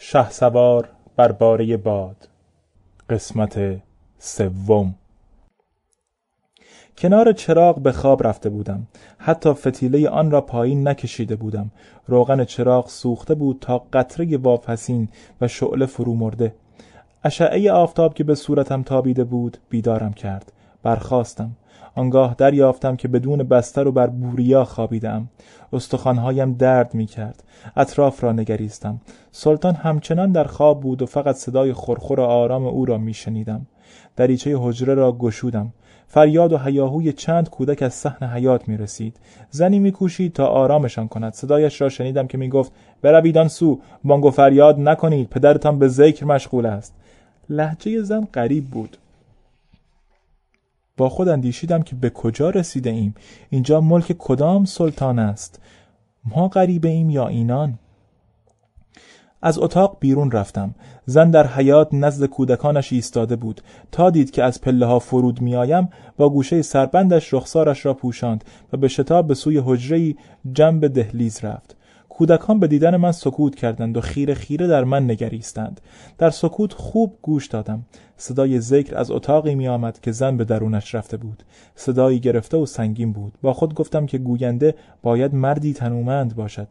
شهسوار بر باره باد. قسمت سوم. کنار چراغ به خواب رفته بودم. حتی فتیله آن را پایین نکشیده بودم. روغن چراغ سوخته بود تا قطره واپسین و شعله فرو مرده. اشعه آفتاب که به صورتم تابیده بود بیدارم کرد. برخواستم آنگاه دریافتم که بدون بستر و بر بوریا خوابیدم. استخوانهایم درد می کرد اطراف را نگریستم. سلطان همچنان در خواب بود و فقط صدای خورخور آرام او را می شنیدم دریچه حجره را گشودم. فریاد و هیاهوی چند کودک از صحن حیات می رسید زنی می کوشید تا آرامشان کند. صدایش را شنیدم که می گفت بروید آن سو. بانگ فریاد نکنید. پدرتان به ذکر مشغول است. لحجه زن غریب بود. با خود اندیشیدم که به کجا رسیده ایم. اینجا ملک کدام سلطان است؟ ما غریبه ایم یا اینان؟ از اتاق بیرون رفتم. زن در حیات نزد کودکانش ایستاده بود. تا دید که از پله ها فرود میآیم با گوشه سربندش رخسارش را پوشاند و به شتاب به سوی حجره جنب دهلیز رفت. کودکان به دیدن من سکوت کردند و خیره خیره در من نگریستند. در سکوت خوب گوش دادم. صدای ذکر از اتاقی می آمد که زن به درونش رفته بود. صدایی گرفته و سنگین بود. با خود گفتم که گوینده باید مردی تنومند باشد.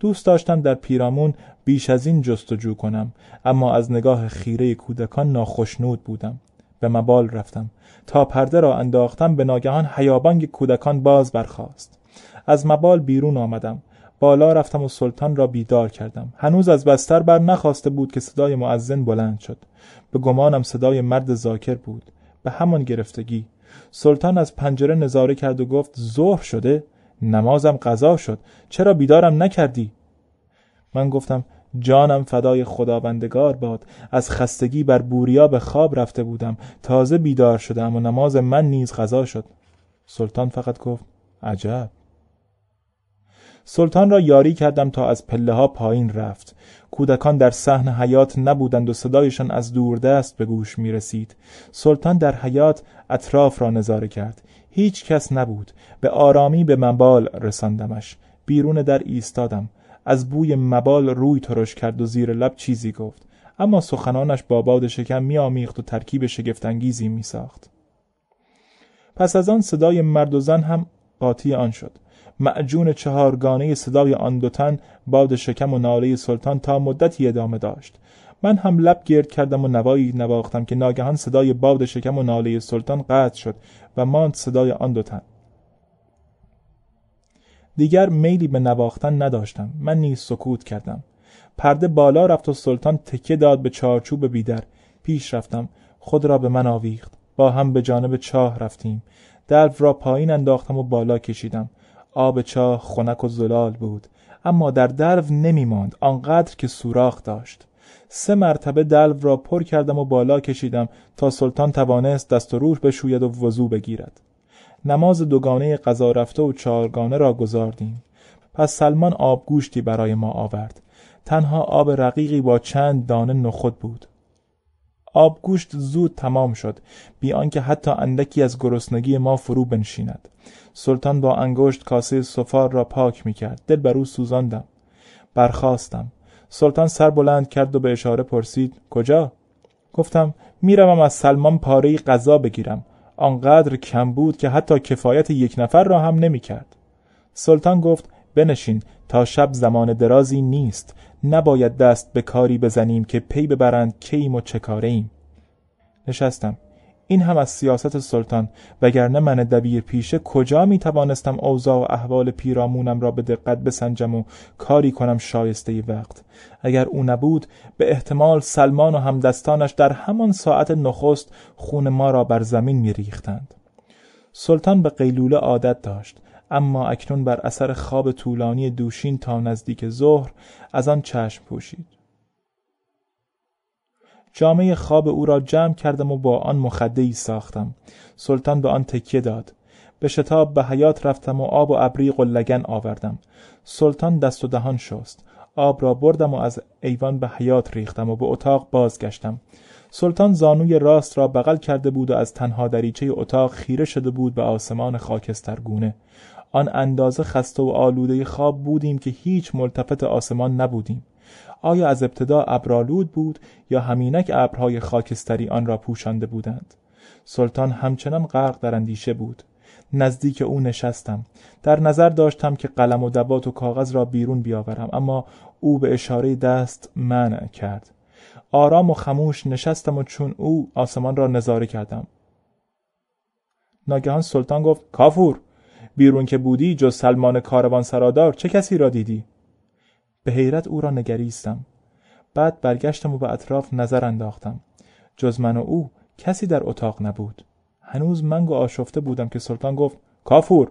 دوست داشتم در پیرامون بیش از این جستجو کنم. اما از نگاه خیره کودکان ناخشنود بودم. به مبال رفتم. تا پرده را انداختم به ناگهان حیابانگ کودکان باز برخاست. از مبال بیرون آمدم. بالا رفتم و سلطان را بیدار کردم. هنوز از بستر بر نخواسته بود که صدای معزن بلند شد. به گمانم صدای مرد زاکر بود. به همان گرفتگی. سلطان از پنجره نظاره کرد و گفت ظهر شده. نمازم قضا شد. چرا بیدارم نکردی؟ من گفتم جانم فدای خداوندگار باد. از خستگی بر بوریا به خواب رفته بودم. تازه بیدار شدم و نماز من نیز قضا شد. سلطان فقط گفت عجب. سلطان را یاری کردم تا از پله ها پایین رفت. کودکان در صحن حیات نبودند و صدایشان از دوردست به گوش می رسید سلطان در حیات اطراف را نظاره کرد. هیچ کس نبود. به آرامی به مبال رساندمش. بیرون در ایستادم. از بوی مبال روی ترش کرد و زیر لب چیزی گفت. اما سخنانش با باد شکم می آمیخت و ترکیب شگفتانگیزی می ساخت پس از آن صدای مرد و زن هم قاطی آن شد. معجون چهارگانه صدای آن دو تن باد شکم و ناله سلطان تا مدتی ادامه داشت. من هم لب گرد کردم و نوایی نواختم که ناگهان صدای باد شکم و ناله سلطان قطع شد و ماند صدای آن دو تن. دیگر میلی به نواختن نداشتم. من نیز سکوت کردم. پرده بالا رفت و سلطان تکیه داد به چارچوب بیدر. پیش رفتم. خود را به من آویخت. با هم به جانب چاه رفتیم. دلو را پایین انداختم و بالا کشیدم. آب چاه خنک و زلال بود. اما در دلو نمی ماند آنقدر که سوراخ داشت. سه مرتبه دلو را پر کردم و بالا کشیدم تا سلطان توانست دست و روح بشوید و وضو بگیرد. نماز دوگانه قضا رفته و چهارگانه را گذاردیم پس سلمان آبگوشتی برای ما آورد. تنها آب رقیقی با چند دانه نخود بود. آبگوشت زود تمام شد بی آنکه حتی اندکی از گرسنگی ما فرو بنشیند. سلطان با انگشت کاسه سفار را پاک می کرد دل بر او سوزاندم. برخواستم سلطان سر بلند کرد و به اشاره پرسید کجا؟ گفتم می‌روم از سلمان پاره غذا بگیرم. آنقدر کم بود که حتی کفایت یک نفر را هم نمی کرد. سلطان گفت بنشین تا شب زمان درازی نیست. نباید دست به کاری بزنیم که پی ببرند کیم و چه کاره ایم. نشستم این هم از سیاست سلطان وگرنه من دبیر پیشه کجا می توانستم اوضاع و احوال پیرامونم را به دقت بسنجم و کاری کنم شایسته وقت اگر او نبود به احتمال سلمان و همدستانش در همان ساعت نخست خون ما را بر زمین می ریختند. سلطان به قیلوله عادت داشت اما اکنون بر اثر خواب طولانی دوشین تا نزدیک ظهر از آن چشم پوشید. جامعه خواب او را جمع کردم و با آن مخده ای ساختم. سلطان به آن تکیه داد. به شتاب به حیات رفتم و آب و ابریق و لگن آوردم. سلطان دست و دهان شست. آب را بردم و از ایوان به حیات ریختم و به اتاق بازگشتم. سلطان زانوی راست را بغل کرده بود و از تنها دریچه اتاق خیره شده بود به آسمان خاکسترگونه. آن اندازه خسته و آلوده خواب بودیم که هیچ ملتفت آسمان نبودیم. آیا از ابتدا ابرالود بود یا همینک ابرهای خاکستری آن را پوشانده بودند؟ سلطان همچنان غرق در اندیشه بود. نزدیک او نشستم. در نظر داشتم که قلم و دوات و کاغذ را بیرون بیاورم اما او به اشاره دست منع کرد. آرام و خموش نشستم و چون او آسمان را نظاره کردم. ناگهان سلطان گفت کافور! بیرون که بودی جز سلمان کاروان سرادار چه کسی را دیدی؟ به حیرت او را نگریستم. بعد برگشتم و به اطراف نظر انداختم. جز من و او کسی در اتاق نبود. هنوز منگ و آشفته بودم که سلطان گفت کافور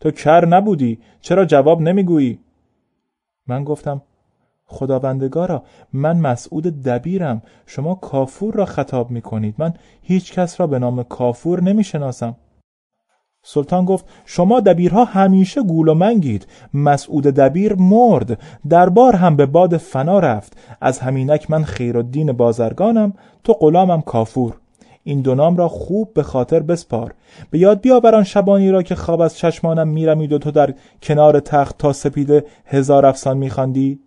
تو کر نبودی چرا جواب نمی‌گویی؟ من گفتم خداوندگارا من مسعود دبیرم شما کافور را خطاب می کنید من هیچ کس را به نام کافور نمی شناسم سلطان گفت شما دبیرها همیشه گول و منگید. مسعود دبیر مرد. دربار هم به باد فنا رفت. از همینک من خیرالدین بازرگانم تو غلامم کافور. این دو نام را خوب به خاطر بسپار. به یاد بیاوران شبانی را که خواب از چشمانم میرمید و تو در کنار تخت تا سپیده هزار افسان میخواندی؟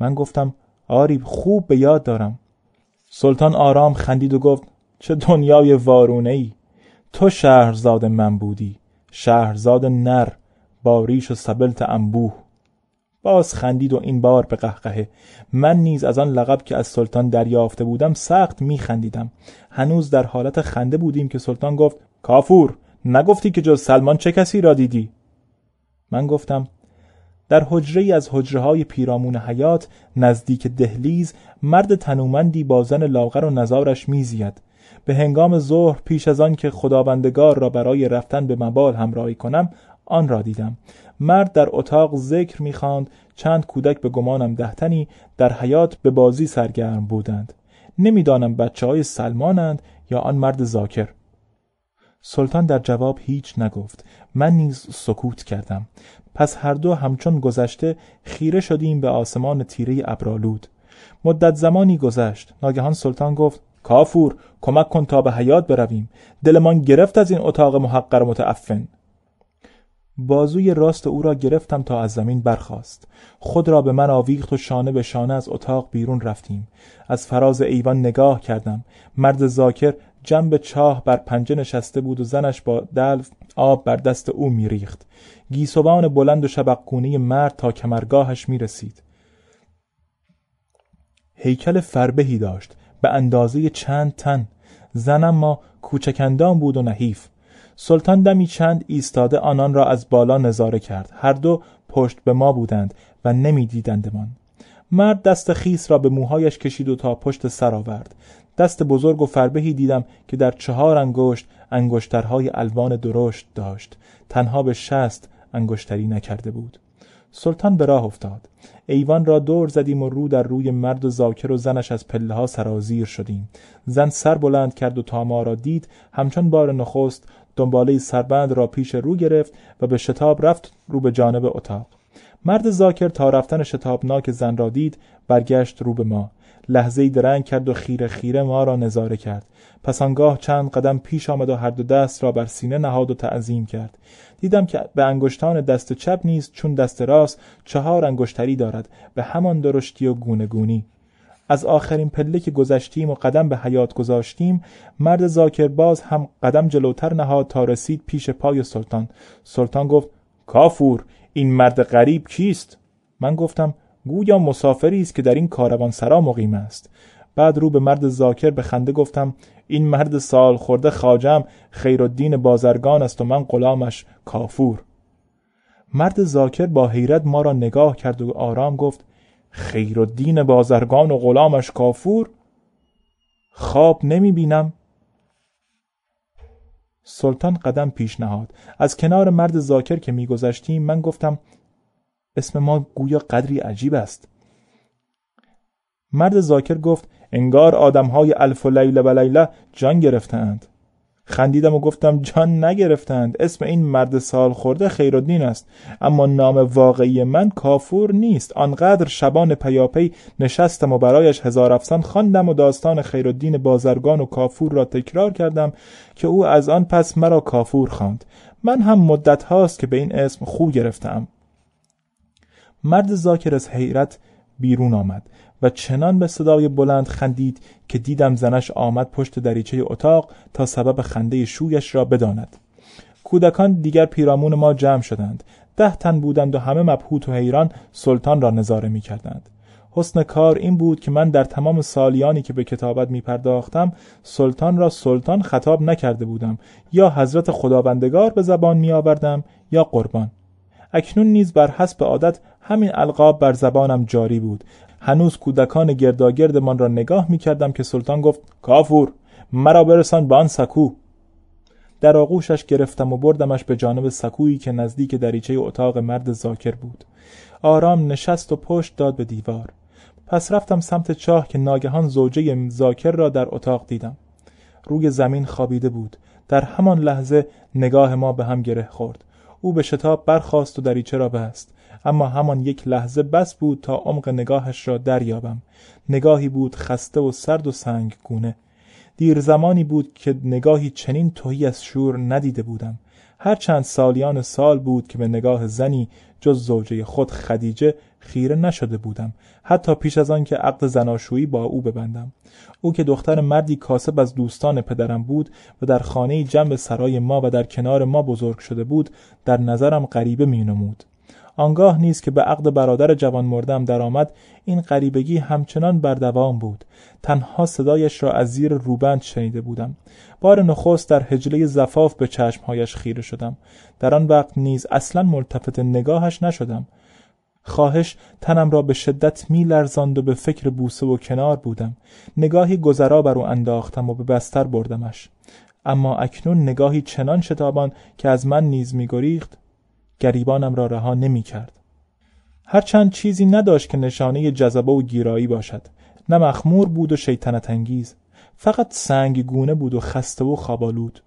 من گفتم آری خوب به یاد دارم. سلطان آرام خندید و گفت چه دنیای وارونه ای تو شهرزاد من بودی شهرزاد نر با ریش و سبلت انبوه. باز خندید و این بار به قهقهه. من نیز از آن لقب که از سلطان دریافته بودم سخت می خندیدم هنوز در حالت خنده بودیم که سلطان گفت کافور نگفتی که جز سلمان چه کسی را دیدی؟ من گفتم در حجره ای از حجره های پیرامون حیات نزدیک دهلیز مرد تنومندی با زن لاغر و نزارش میزید. به هنگام ظهر پیش از آن که خداوندگار را برای رفتن به مبال همراهی کنم آن را دیدم. مرد در اتاق ذکر می‌خواند چند کودک به گمانم دهتنی در حیات به بازی سرگرم بودند. نمی‌دانم بچه های سلمانند یا آن مرد زاکر. سلطان در جواب هیچ نگفت. من نیز سکوت کردم. پس هر دو همچون گذشته خیره شدیم به آسمان تیره ابرالود مدت زمانی گذشت. ناگهان سلطان گفت کافور کمک کن تا به حیات برویم. دلمان گرفت از این اتاق محقر متعفن. بازوی راست او را گرفتم تا از زمین برخاست. خود را به من آویخت و شانه به شانه از اتاق بیرون رفتیم. از فراز ایوان نگاه کردم. مرد زاکر جنب چاه بر پنجه نشسته بود و زنش با دلو آب بر دست او میریخت. گیسوان بلند و شبقگونه مرد تا کمرگاهش می‌رسید. هیکل فربهی داشت. به اندازه چند تن. زنم ما کوچکندان بود و نحیف. سلطان دمی چند ایستاده آنان را از بالا نظاره کرد. هر دو پشت به ما بودند و نمیدیدندمان. مرد دست خیس را به موهایش کشید و تا پشت سر آورد. دست بزرگ و فربهی دیدم که در چهار انگشت انگشترهای الوان درشت داشت. تنها به شست انگشتری نکرده بود. سلطان به راه افتاد. ایوان را دور زدیم و رو در روی مرد و زاکر و زنش از پله ها سرازیر شدیم. زن سر بلند کرد و تا ما را دید همچون بار نخست دنباله سربند را پیش رو گرفت و به شتاب رفت رو به جانب اتاق. مرد زاکر تا رفتن شتابناک زن را دید برگشت رو به ما. لحظه درنگ کرد و خیره خیره ما را نظاره کرد. پس آنگاه چند قدم پیش آمد و هر دو دست را بر سینه نهاد و تعظیم کرد. دیدم که به انگشتان دست چپ نیز چون دست راست چهار انگشتری دارد به همان درشتی و گونه گونی از آخرین پله که گذشتیم و قدم به حیات گذاشتیم مرد زاکر باز هم قدم جلوتر نهاد تا رسید پیش پای سلطان. سلطان گفت کافور این مرد غریب کیست؟ من گفتم گویا مسافری است که در این کاروان سرا مقیم است. بعد رو به مرد زاکر به خنده گفتم این مرد سال خورده خاجم خیرالدین بازرگان است و من غلامش کافور. مرد زاکر با حیرت ما را نگاه کرد و آرام گفت خیرالدین بازرگان و غلامش کافور؟ خواب نمی بینم. سلطان قدم پیش نهاد. از کنار مرد زاکر که میگذشتیم من گفتم اسم ما گویا قدری عجیب است. مرد زاکر گفت انگار آدمهای الف و لیله و لیله جان گرفتند خندیدم و گفتم جان نگرفتند اسم این مرد سال خورده خیرالدین است اما نام واقعی من کافور نیست. آنقدر شبان پیاپی نشستم و برایش هزار افسان خواندم و داستان خیرالدین بازرگان و کافور را تکرار کردم که او از آن پس مرا کافور خواند. من هم مدت هاست که به این اسم خو گرفتم. مرد زاکر از حیرت بیرون آمد. و چنان به صدای بلند خندید که دیدم زنش آمد پشت دریچه اتاق تا سبب خنده شویش را بداند. کودکان دیگر پیرامون ما جمع شدند. ده تن بودند و همه مبهوت و حیران سلطان را نظاره می کردند. حسن کار این بود که من در تمام سالیانی که به کتابت می پرداختم سلطان را سلطان خطاب نکرده بودم یا حضرت خداوندگار به زبان می آوردم یا قربان. اکنون نیز بر حسب عادت همین القاب بر زبانم جاری بود. هنوز کودکان گرداگردمان را نگاه می کردم که سلطان گفت کافور مرا برسان به آن سکو. در آغوشش گرفتم و بردمش به جانب سکویی که نزدیک دریچه اتاق مرد زاکر بود. آرام نشست و پشت داد به دیوار. پس رفتم سمت چاه که ناگهان زوجه زاکر را در اتاق دیدم. روی زمین خوابیده بود. در همان لحظه نگاه ما به هم گره خورد. او به شتاب برخاست و دریچه را بست. اما همان یک لحظه بس بود تا عمق نگاهش را دریابم. نگاهی بود خسته و سرد و سنگ گونه دیر زمانی بود که نگاهی چنین توهی از شور ندیده بودم. هر چند سالیان سال بود که به نگاه زنی جز زوجه خود خدیجه خیره نشده بودم. حتی پیش از آن که عقد زناشویی با او ببندم. او که دختر مردی کاسب از دوستان پدرم بود و در خانه جنب سرای ما و در کنار ما بزرگ شده بود در نظرم غریبه می نمود آنگاه نیز که به عقد برادر جوان مردم درآمد این غریبگی همچنان بر دوام بود. تنها صدایش را از زیر روبند شنیده بودم. بار نخست در هجله زفاف به چشمهایش خیره شدم. در آن وقت نیز اصلا ملتفت نگاهش نشدم. خواهش تنم را به شدت می لرزاند و به فکر بوسه و کنار بودم. نگاهی گذرا بر او انداختم و به بستر بردمش. اما اکنون نگاهی چنان شتابان که از من نیز می گریخت گریبانم را رها نمی کرد هرچند چیزی نداشت که نشانه جذبه و گیرایی باشد. نه مخمور بود و شیطنت انگیز. فقط سنگ گونه بود و خسته و خوابالود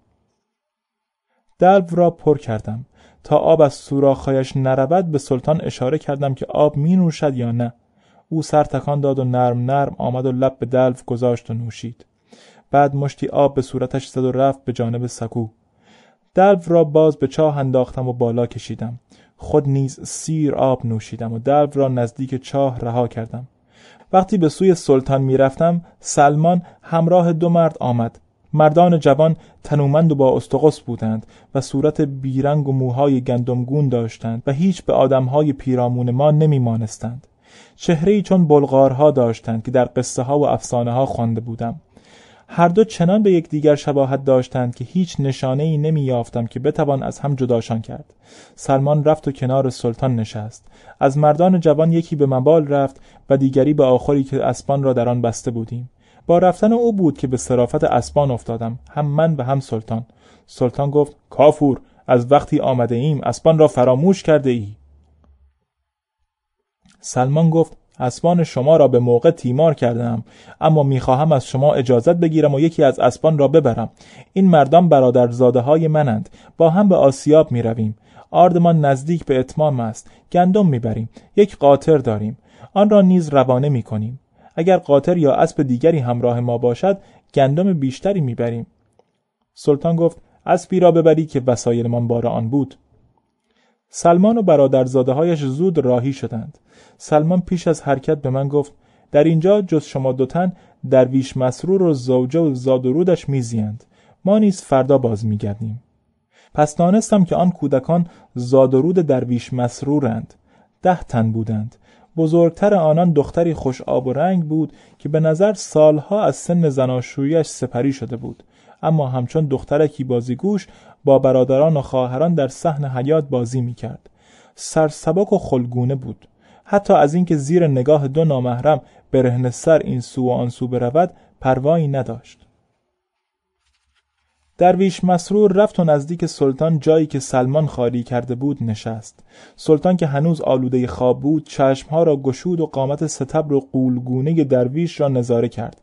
دلو را پر کردم. تا آب از سوراخهایش نرود به سلطان اشاره کردم که آب می نوشد یا نه. او سر تکان داد و نرم نرم آمد و لب به دلو گذاشت و نوشید. بعد مشتی آب به صورتش زد و رفت به جانب سکو. دلو را باز به چاه انداختم و بالا کشیدم. خود نیز سیر آب نوشیدم و دلو را نزدیک چاه رها کردم. وقتی به سوی سلطان می‌رفتم سلمان همراه دو مرد آمد. مردان جوان تنومند و با استقص بودند و صورت بیرنگ و موهای گندمگون داشتند و هیچ به آدمهای پیرامون ما نمیمانستند. چهره چون بلغارها داشتند که در قصه ها و افسانه ها خوانده بودم. هر دو چنان به یکدیگر شباهت داشتند که هیچ نشانه ای نمی یافتم که بتوان از هم جداشان کرد. سلمان رفت و کنار سلطان نشست. از مردان جوان یکی به مبال رفت و دیگری به آخری که اسبان را در آن بسته بودیم. با رفتن او بود که به صرافت اسبان افتادم هم من و هم سلطان. سلطان گفت کافور از وقتی آمده ایم اسبان را فراموش کرده ای سلمان گفت اسبان شما را به موقع تیمار کردم اما می‌خواهم از شما اجازت بگیرم و یکی از اسبان را ببرم. این مردان برادرزاده های منند با هم به آسیاب می رویم آردمان نزدیک به اتمام است گندم می‌بریم یک قاطر داریم. آن را نیز روانه می کنیم اگر قاطر یا اسب دیگری همراه ما باشد گندم بیشتری می‌بریم. سلطان گفت اسبی را ببری که وسایلمان بار آن بود. سلمان و برادرزاده هایش زود راهی شدند. سلمان پیش از حرکت به من گفت در اینجا جز شما دوتن درویش مسرور و زوجه و زاد و رودش میزیند. ما نیز فردا باز میگردیم. پس دانستم که آن کودکان زاد و رود درویش مسرورند. ده تن بودند. بزرگتر آنان دختری خوش آب و رنگ بود که به نظر سالها از سن زناشویش سپری شده بود. اما همچون دخترکی بازیگوش با برادران و خواهران در صحن حیات بازی می‌کرد. سرسبک و خلگونه بود. حتی از اینکه زیر نگاه دو نامحرم برهن سر این سو و آن سو برود پروایی نداشت. درویش مسرور رفت و نزدیک سلطان جایی که سلمان خالی کرده بود نشست. سلطان که هنوز آلوده خواب بود چشمها را گشود و قامت ستبر و قولگونه درویش را نظاره کرد.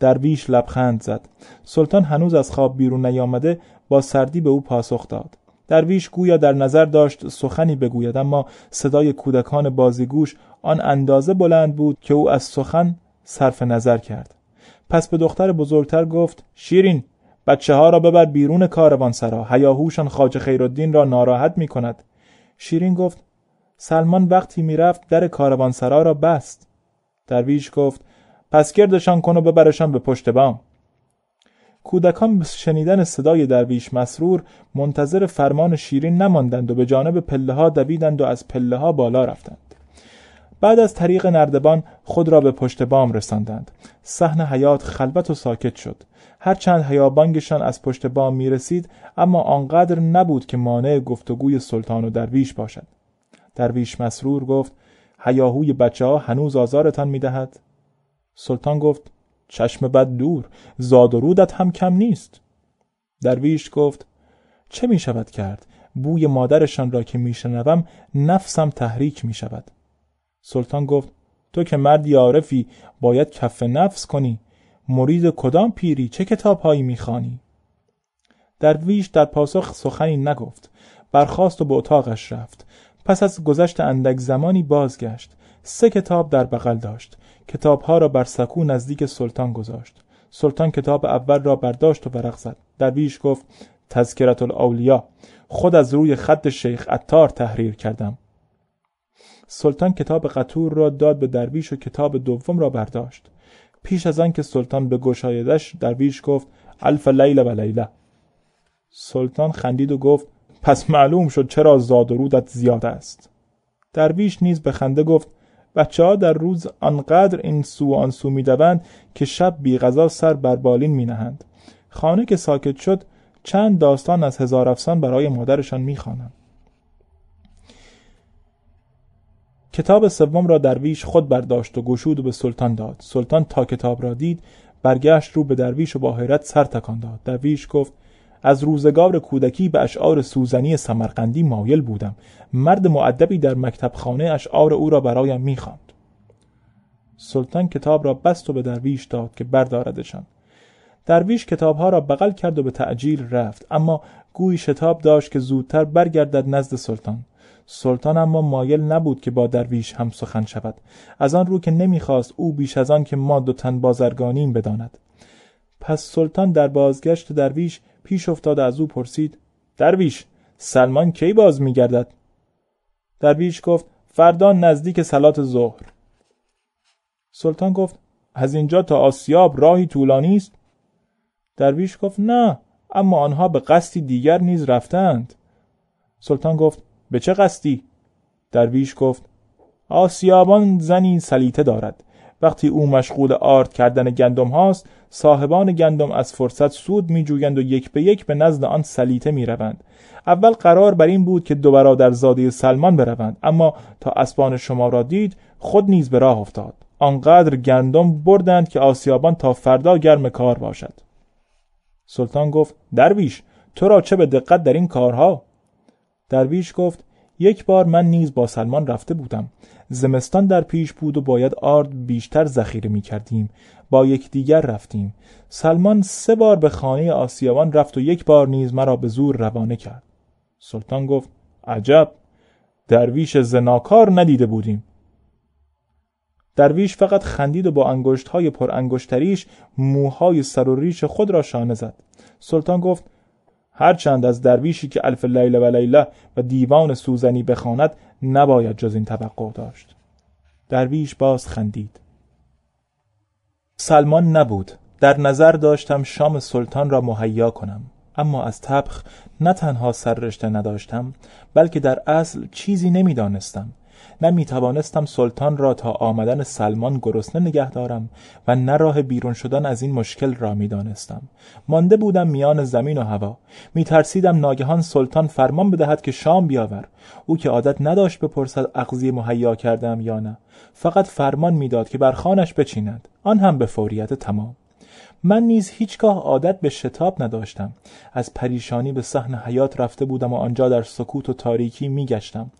درویش لبخند زد. سلطان هنوز از خواب بیرون نیامده با سردی به او پاسخ داد. درویش گویا در نظر داشت سخنی بگوید اما صدای کودکان بازیگوش آن اندازه بلند بود که او از سخن صرف نظر کرد. پس به دختر بزرگتر گفت شیرین بچه ها را ببر بیرون کاروانسرا. هیاهوشان خاج خیرالدین را ناراحت می کند شیرین گفت سلمان وقتی می‌رفت در کاروانسرا را بست. درویش گفت پس گردشان کن و ببرشان به پشت بام. کودکان شنیدن صدای درویش مسرور منتظر فرمان شیرین نماندند و به جانب پله ها دویدند و از پله ها بالا رفتند. بعد از طریق نردبان خود را به پشت بام رساندند. صحن حیات خلوت و ساکت شد. هرچند هیابانگشان از پشت بام می رسید اما آنقدر نبود که مانع گفتگوی سلطان و درویش باشد. درویش مسرور گفت هیاهوی بچه ها هنوز آزارتان می دهد؟ سلطان گفت چشم بد دور زاد و رودت هم کم نیست. درویش گفت چه می شود کرد؟ بوی مادرشان را که میشنوم نفسم تحریک می شود سلطان گفت تو که مردی عارفی باید کف نفس کنی. مرید کدام پیری؟ چه کتاب هایی می‌خوانی؟ درویش در پاسخ سخنی نگفت. برخاست و به اتاقش رفت. پس از گذشت اندک زمانی بازگشت. سه کتاب در بغل داشت. کتابها را بر سکو نزدیک سلطان گذاشت. سلطان کتاب اول را برداشت و ورق زد. درویش گفت تذکرت الاولیا خود از روی خط شیخ اتار تحریر کردم. سلطان کتاب قطور را داد به درویش و کتاب دوم را برداشت. پیش از آن که سلطان به گشایدش درویش گفت الف لیله و لیله سلطان خندید و گفت پس معلوم شد چرا زاد و رودت زیاد است. درویش نیز به خنده گفت بچه ها در روز آنقدر این سو و آن سو می‌دوند که شب بی غذا سر بر بالین می نهند. خانه که ساکت شد چند داستان از هزار افسان برای مادرشان می‌خوانند. کتاب سوم را درویش خود برداشت و گشود و به سلطان داد. سلطان تا کتاب را دید برگشت رو به درویش و با حیرت سر تکان داد. درویش گفت از روزگار کودکی به اشعار سوزنی سمرقندی مایل بودم. مرد معدبی در مکتب خانه اشعار او را برایم می‌خواند. سلطان کتاب را بست و به درویش داد که برداردشان. درویش کتابها را بغل کرد و به تعجیل رفت. اما گویی شتاب داشت که زودتر برگردد نزد سلطان. سلطان اما مایل نبود که با درویش هم سخن شود. از آن رو که نمی‌خواست او بیش از آن که ما دو تن بازرگانیم بداند. پس سلطان در بازگشت درویش پیش افتاد از او پرسید درویش سلمان کی باز میگردد؟ درویش گفت فردا نزدیک سلات ظهر. سلطان گفت از اینجا تا آسیاب راهی طولانی است؟ درویش گفت نه اما آنها به قصدی دیگر نیز رفتند. سلطان گفت به چه قصدی؟ درویش گفت آسیابان زنی سلیته دارد. وقتی او مشغول آرد کردن گندم هاست صاحبان گندم از فرصت سود می جویند و یک به یک به نزد آن سلیته می روند. اول قرار بر این بود که دو برادر زاده سلمان بروند اما تا اسبان شما را دید خود نیز به راه افتاد. آنقدر گندم بردند که آسیابان تا فردا گرم کار باشد. سلطان گفت درویش تو را چه به دقت در این کارها؟ درویش گفت یک بار من نیز با سلمان رفته بودم. زمستان در پیش بود و باید آرد بیشتر ذخیره می کردیم با یکدیگر رفتیم. سلمان سه بار به خانه آسیابان رفت و یک بار نیز مرا به زور روانه کرد. سلطان گفت عجب! درویش زناکار ندیده بودیم. درویش فقط خندید و با انگشت های پر انگشتریش موهای سر و ریش خود را شانه زد. سلطان گفت هرچند از درویشی که الف لیله و لیله و دیوان سوزنی بخواند نباید جز این توقع داشت. درویش باز خندید. سلمان نبود. در نظر داشتم شام سلطان را مهیا کنم. اما از طبخ نه تنها سررشته نداشتم بلکه در اصل چیزی نمی‌دانستم. نه می توانستم سلطان را تا آمدن سلمان گرسنه نگه دارم و نه راه بیرون شدن از این مشکل را می دانستم. مانده بودم میان زمین و هوا. می ترسیدم ناگهان سلطان فرمان بدهد که شام بیاور. او که عادت نداشت بپرسد اغذیه مهیا کردم یا نه. فقط فرمان می‌داد که بر خانش بچیند. آن هم به فوریت تمام. من نیز هیچگاه عادت به شتاب نداشتم. از پریشانی به صحن حیات رفته بودم و آنجا در سکوت و تاریکی میگشتم.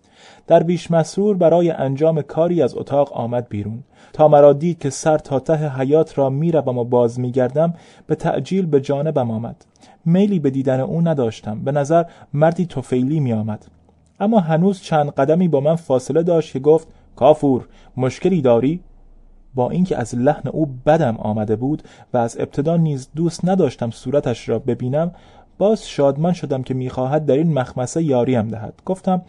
در بیش مسرور برای انجام کاری از اتاق آمد بیرون. تا مرا دید که سر تا ته حیات را می‌روم و باز میگردم به تعجیل به جانبم آمد. میلی به دیدن او نداشتم. به نظر مردی توفیلی می آمد. اما هنوز چند قدمی با من فاصله داشت که گفت کافور مشکلی داری؟ با اینکه از لحن او بدم آمده بود و از ابتدا نیز دوست نداشتم صورتش را ببینم باز شادمان شدم که می‌خواهد در این مخمسه یاریم دهد. گفتم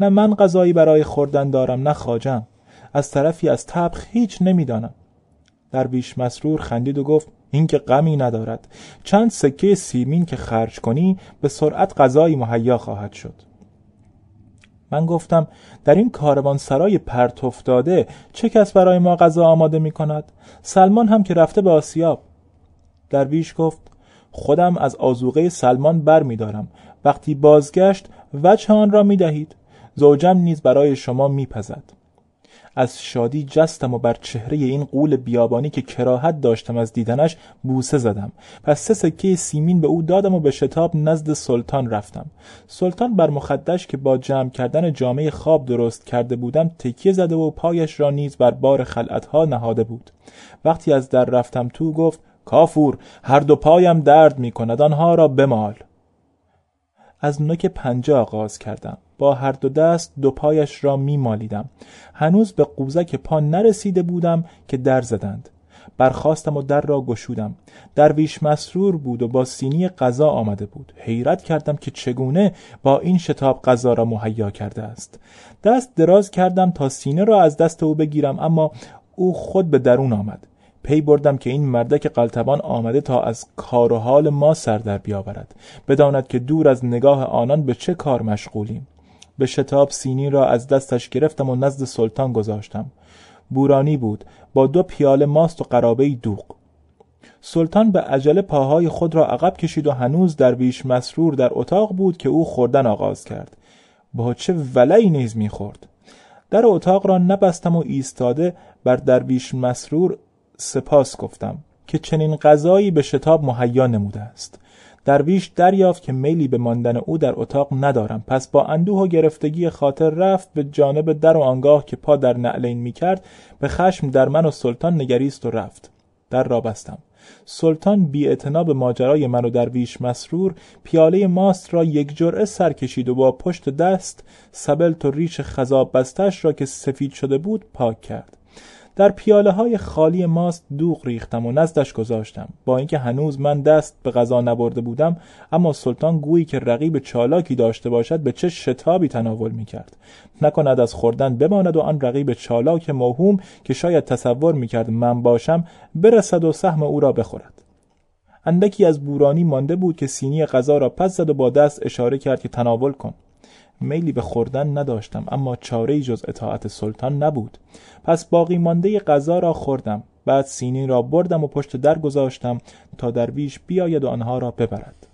نه من غذایی برای خوردن دارم نه خواجم. از طرفی از تبخ هیچ نمی‌دانم. درویش مسرور خندید و گفت این که غمی ندارد. چند سکه سیمین که خرج کنی به سرعت غذایی مهیا خواهد شد. من گفتم در این کاروان سرای پرت افتاده چه کس برای ما غذا آماده می کند؟ سلمان هم که رفته به آسیاب. درویش گفت خودم از آزوغه سلمان بر می دارم. وقتی بازگشت وجه آن را می دهید زوجم نیز برای شما می پزد. از شادی جستم و بر چهره این قول بیابانی که کراهت داشتم از دیدنش بوسه زدم. پس سه سکه سیمین به او دادم و به شتاب نزد سلطان رفتم. سلطان بر مخدش که با جمع کردن جامعه خواب درست کرده بودم تکیه زده و پایش را نیز بر بار خلعتها نهاده بود. وقتی از در رفتم تو گفت کافور هر دو پایم درد می کند آنها را بمال. از نوک پنجه آغاز کردم. با هر دو دست دو پایش را می مالیدم هنوز به قوزک پا نرسیده بودم که در زدند. برخواستم و در را گشودم. درویش مسرور بود و با سینی غذا آمده بود. حیرت کردم که چگونه با این شتاب غذا را مهیا کرده است. دست دراز کردم تا سینه را از دست او بگیرم اما او خود به درون آمد. پی بردم که این مردک قلتبان آمده تا از کار و حال ما سر در بیاورد. بداند که دور از نگاه آنان به چه کار مشغولیم. به شتاب سینی را از دستش گرفتم و نزد سلطان گذاشتم. بورانی بود. با دو پیاله ماست و قرابه دوغ. سلطان به عجله پاهای خود را عقب کشید و هنوز درویش مسرور در اتاق بود که او خوردن آغاز کرد. با چه ولعی نیز می‌خورد؟ در اتاق را نبستم و ایستاده بر درویش مسرور سپاس گفتم که چنین غذایی به شتاب مهیا نموده است. درویش دریافت که میلی به ماندن او در اتاق ندارم. پس با اندوه و گرفتگی خاطر رفت به جانب در و آنگاه که پا در نعلین می کرد به خشم در من و سلطان نگریست و رفت. در را بستم. سلطان بی به ماجرای من و درویش مسرور پیاله ماست را یک جرعه سر کشید و با پشت دست سبلت و ریش خذاب بستش را که سفید شده بود پاک کرد. در پیاله های خالی ماست دوغ ریختم و نزدش گذاشتم. با اینکه هنوز من دست به غذا نبرده بودم اما سلطان گویی که رقیب چالاکی داشته باشد به چه شتابی تناول می کرد نکند از خوردن بماند و آن رقیب چالاک موهوم که شاید تصور می کرد من باشم برسد و سهم او را بخورد. اندکی از بورانی مانده بود که سینی غذا را پس زد و با دست اشاره کرد که تناول کن. میلی به خوردن نداشتم اما چاره جز اطاعت سلطان نبود. پس باقی مانده غذا را خوردم. بعد سینی را بردم و پشت در گذاشتم تا درویش بیاید و آنها را ببرد.